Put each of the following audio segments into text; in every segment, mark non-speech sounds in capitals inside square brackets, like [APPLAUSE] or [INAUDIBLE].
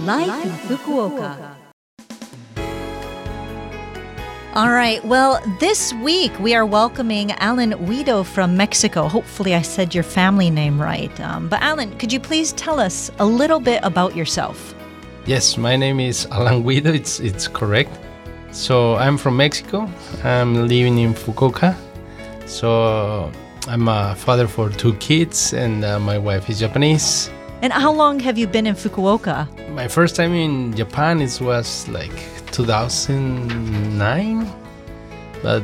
Life in Fukuoka. All right. Well, this week we are welcoming Alan Guido from Mexico. Hopefully, I said your family name right. Um, but, Alan, could you please tell us a little bit about yourself? Yes, my name is Alan Guido. It's it's correct. So I'm from Mexico. I'm living in Fukuoka. So I'm a father for two kids, and uh, my wife is Japanese. And how long have you been in Fukuoka? My first time in Japan it was like 2009, but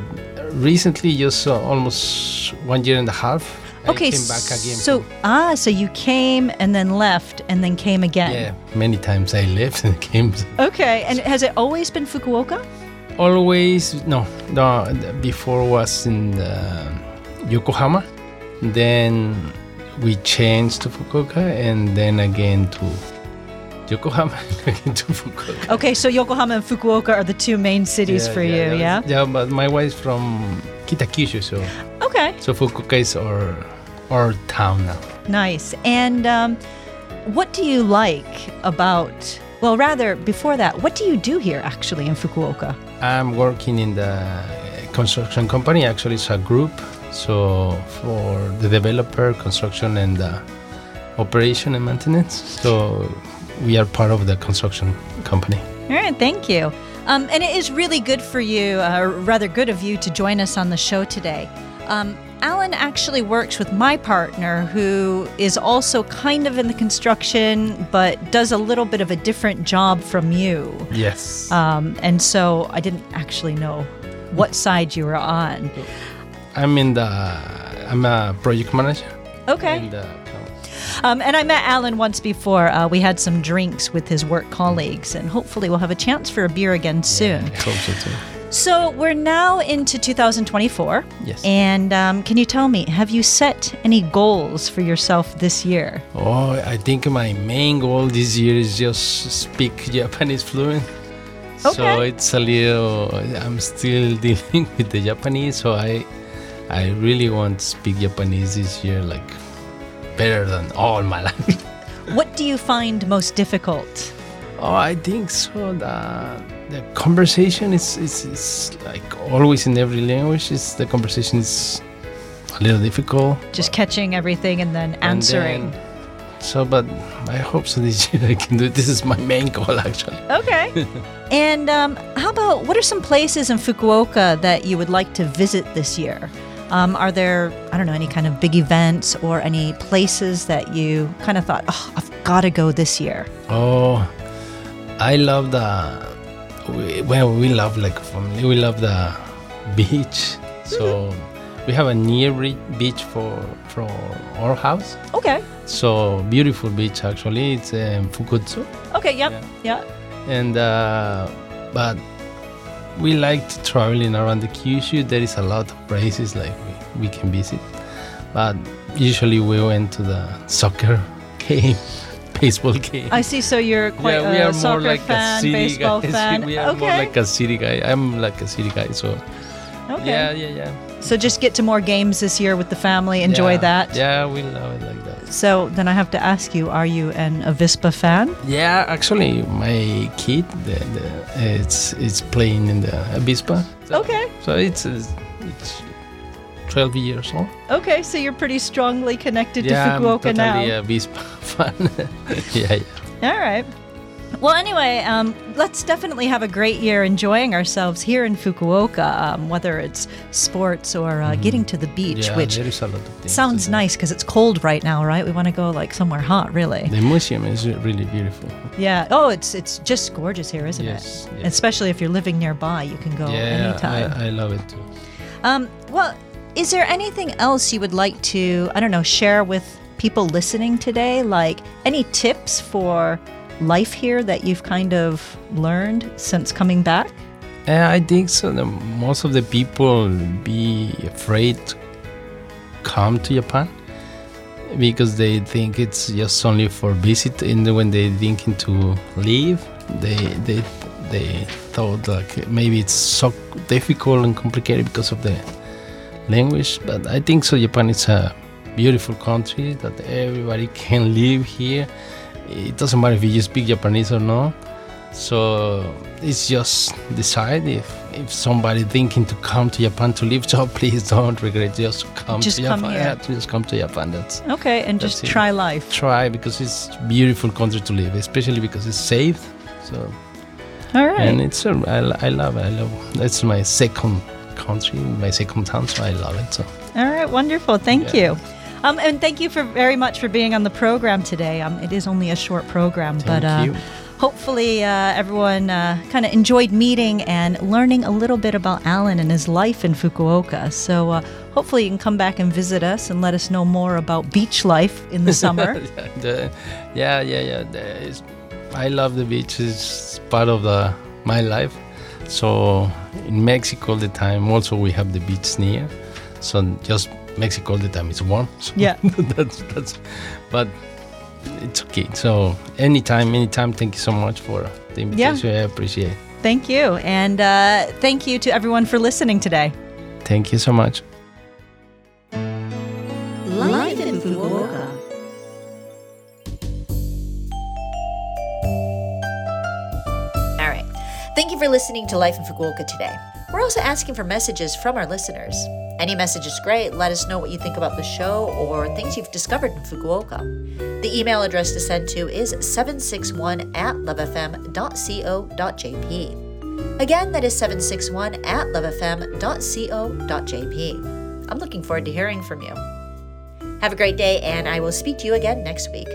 recently, just uh, almost one year and a half. Okay, I came back again. so ah, so you came and then left and then came again. yeah, many times I left and [LAUGHS] came. Okay, and has it always been Fukuoka? Always no, no. Before was in uh, Yokohama, then we changed to Fukuoka, and then again to Yokohama, [LAUGHS] and again to Fukuoka. Okay, so Yokohama and Fukuoka are the two main cities for you, yeah? Yeah, but my wife's from Kitakyushu, so Okay, so Fukuoka is our our town now. nice. And um, what do you like about, well, rather, before that, what do you do here actually in Fukuoka? I'm working in the construction company. Actually, it's a group. So for the developer, construction, and uh, operation and maintenance. So we are part of the construction company. All right, thank you. Um, and it is really good for you, uh, rather good of you, to join us on the show today. Um, Alan actually works with my partner, who is also kind of in the construction, but does a little bit of a different job from you. Yes. Um, and so I didn't actually know what side you were on. I'm in the. I'm a project manager. Okay. Um, and I met Alan once before. Uh, we had some drinks with his work colleagues, and hopefully we'll have a chance for a beer again soon. I hope so too. So we're now into 2024. Yes. And um, can you tell me, have you set any goals for yourself this year? Oh, I think my main goal this year is just speak Japanese fluent. Okay. So it's a little. I'm still [LAUGHS] dealing with the Japanese, so I, I really want to speak Japanese this year, like better than all my life. [LAUGHS] What do you find most difficult? oh, I think so. The the conversation is is, is like always in every language. Is the conversation is a little difficult. Just catching everything and then And answering. then- so, but I hope so this year I can do. it. This is my main goal actually. [LAUGHS] Okay. and um, how about what are some places in Fukuoka that you would like to visit this year? Um, are there, I don't know, any kind of big events or any places that you kind of thought, oh, I've got to go this year? Oh, I love the. We, well, we love like family. We love the [LAUGHS] beach. So we have a near beach for for our house. Okay. So beautiful beach actually. It's um, Fukutsu, Okay. Yep. Yeah. and uh, but we like to traveling around the Kyushu. There is a lot of places like we, we can visit, but usually we went to the soccer [LAUGHS] game, baseball game. I see. So you're quite yeah, we a are soccer more like fan, a city baseball guys. [LAUGHS] fan. We are okay. more like a city guy. I'm like a city guy, so okay. yeah, yeah, yeah. So just get to more games this year with the family. Enjoy Yeah. that. Yeah, we love it like that. So then I have to ask you: Are you an Avispa fan? Yeah, actually, my kid, the, the, it's it's playing in the Avispa. So, Okay. So it's it's 12 years old. Okay. So you're pretty strongly connected yeah, to Fukuoka I'm totally now. a Avispa [LAUGHS] fan. [LAUGHS] yeah, yeah. All right. Well, anyway, um, let's definitely have a great year enjoying ourselves here in Fukuoka, um, whether it's sports or uh, getting to the beach, yeah, which there is a lot of things. to sounds nice because it's cold right now, right? We want to go like somewhere hot, really. The museum is really beautiful. Yeah. Oh, it's it's just gorgeous here, isn't Yes, it? yes. Especially if you're living nearby, you can go yeah, anytime. I, I love it too. Um, well, is there anything else you would like to, I don't know, share with people listening today? Like any tips for life here that you've kind of learned since coming back? Yeah, I think so. The, most of the people be afraid to come to Japan because they think it's just only for visit. And when they thinking to leave, they they they thought like maybe it's so difficult and complicated because of the language. But I think so. Japan is a beautiful country that everybody can live here. It doesn't matter if you speak Japanese or not. So it's just decide if if somebody thinking to come to Japan to live, [LAUGHS] so please don't regret. Just come just to come Japan. Here. Yeah, just come to Japan. That's okay, and just it. try life. Try because it's beautiful country to live, especially because it's safe. So all right, and it's I, I love it. I love that's my second country, my second town, so I love it. So all right, wonderful. Thank Yeah. you. Um, and thank you for very much for being on the program today. Um, it is only a short program, thank but uh, hopefully uh, everyone uh, kind of enjoyed meeting and learning a little bit about Alan and his life in Fukuoka. So uh, hopefully you can come back and visit us and let us know more about beach life in the summer. [LAUGHS] the, yeah, yeah, yeah. the- I love the beach. It's part of the my life. So in Mexico all the time, also we have the beach near. So just Mexico all the time It's warm. So Yeah. [LAUGHS] that's that's. But it's okay. So anytime, anytime. Thank you so much for the invitation. Yeah. I appreciate. it. thank you. And uh, thank you to everyone for listening today. Thank you so much. Life in Fukuoka. All right. Thank you for listening to Life in Fukuoka today. We're also asking for messages from our listeners. Any message is great. Let us know what you think about the show or things you've discovered in Fukuoka. The email address to send to is 761 at lovefm.co.jp. Again, that is 761 at lovefm.co.jp. I'm looking forward to hearing from you. Have a great day, and I will speak to you again next week.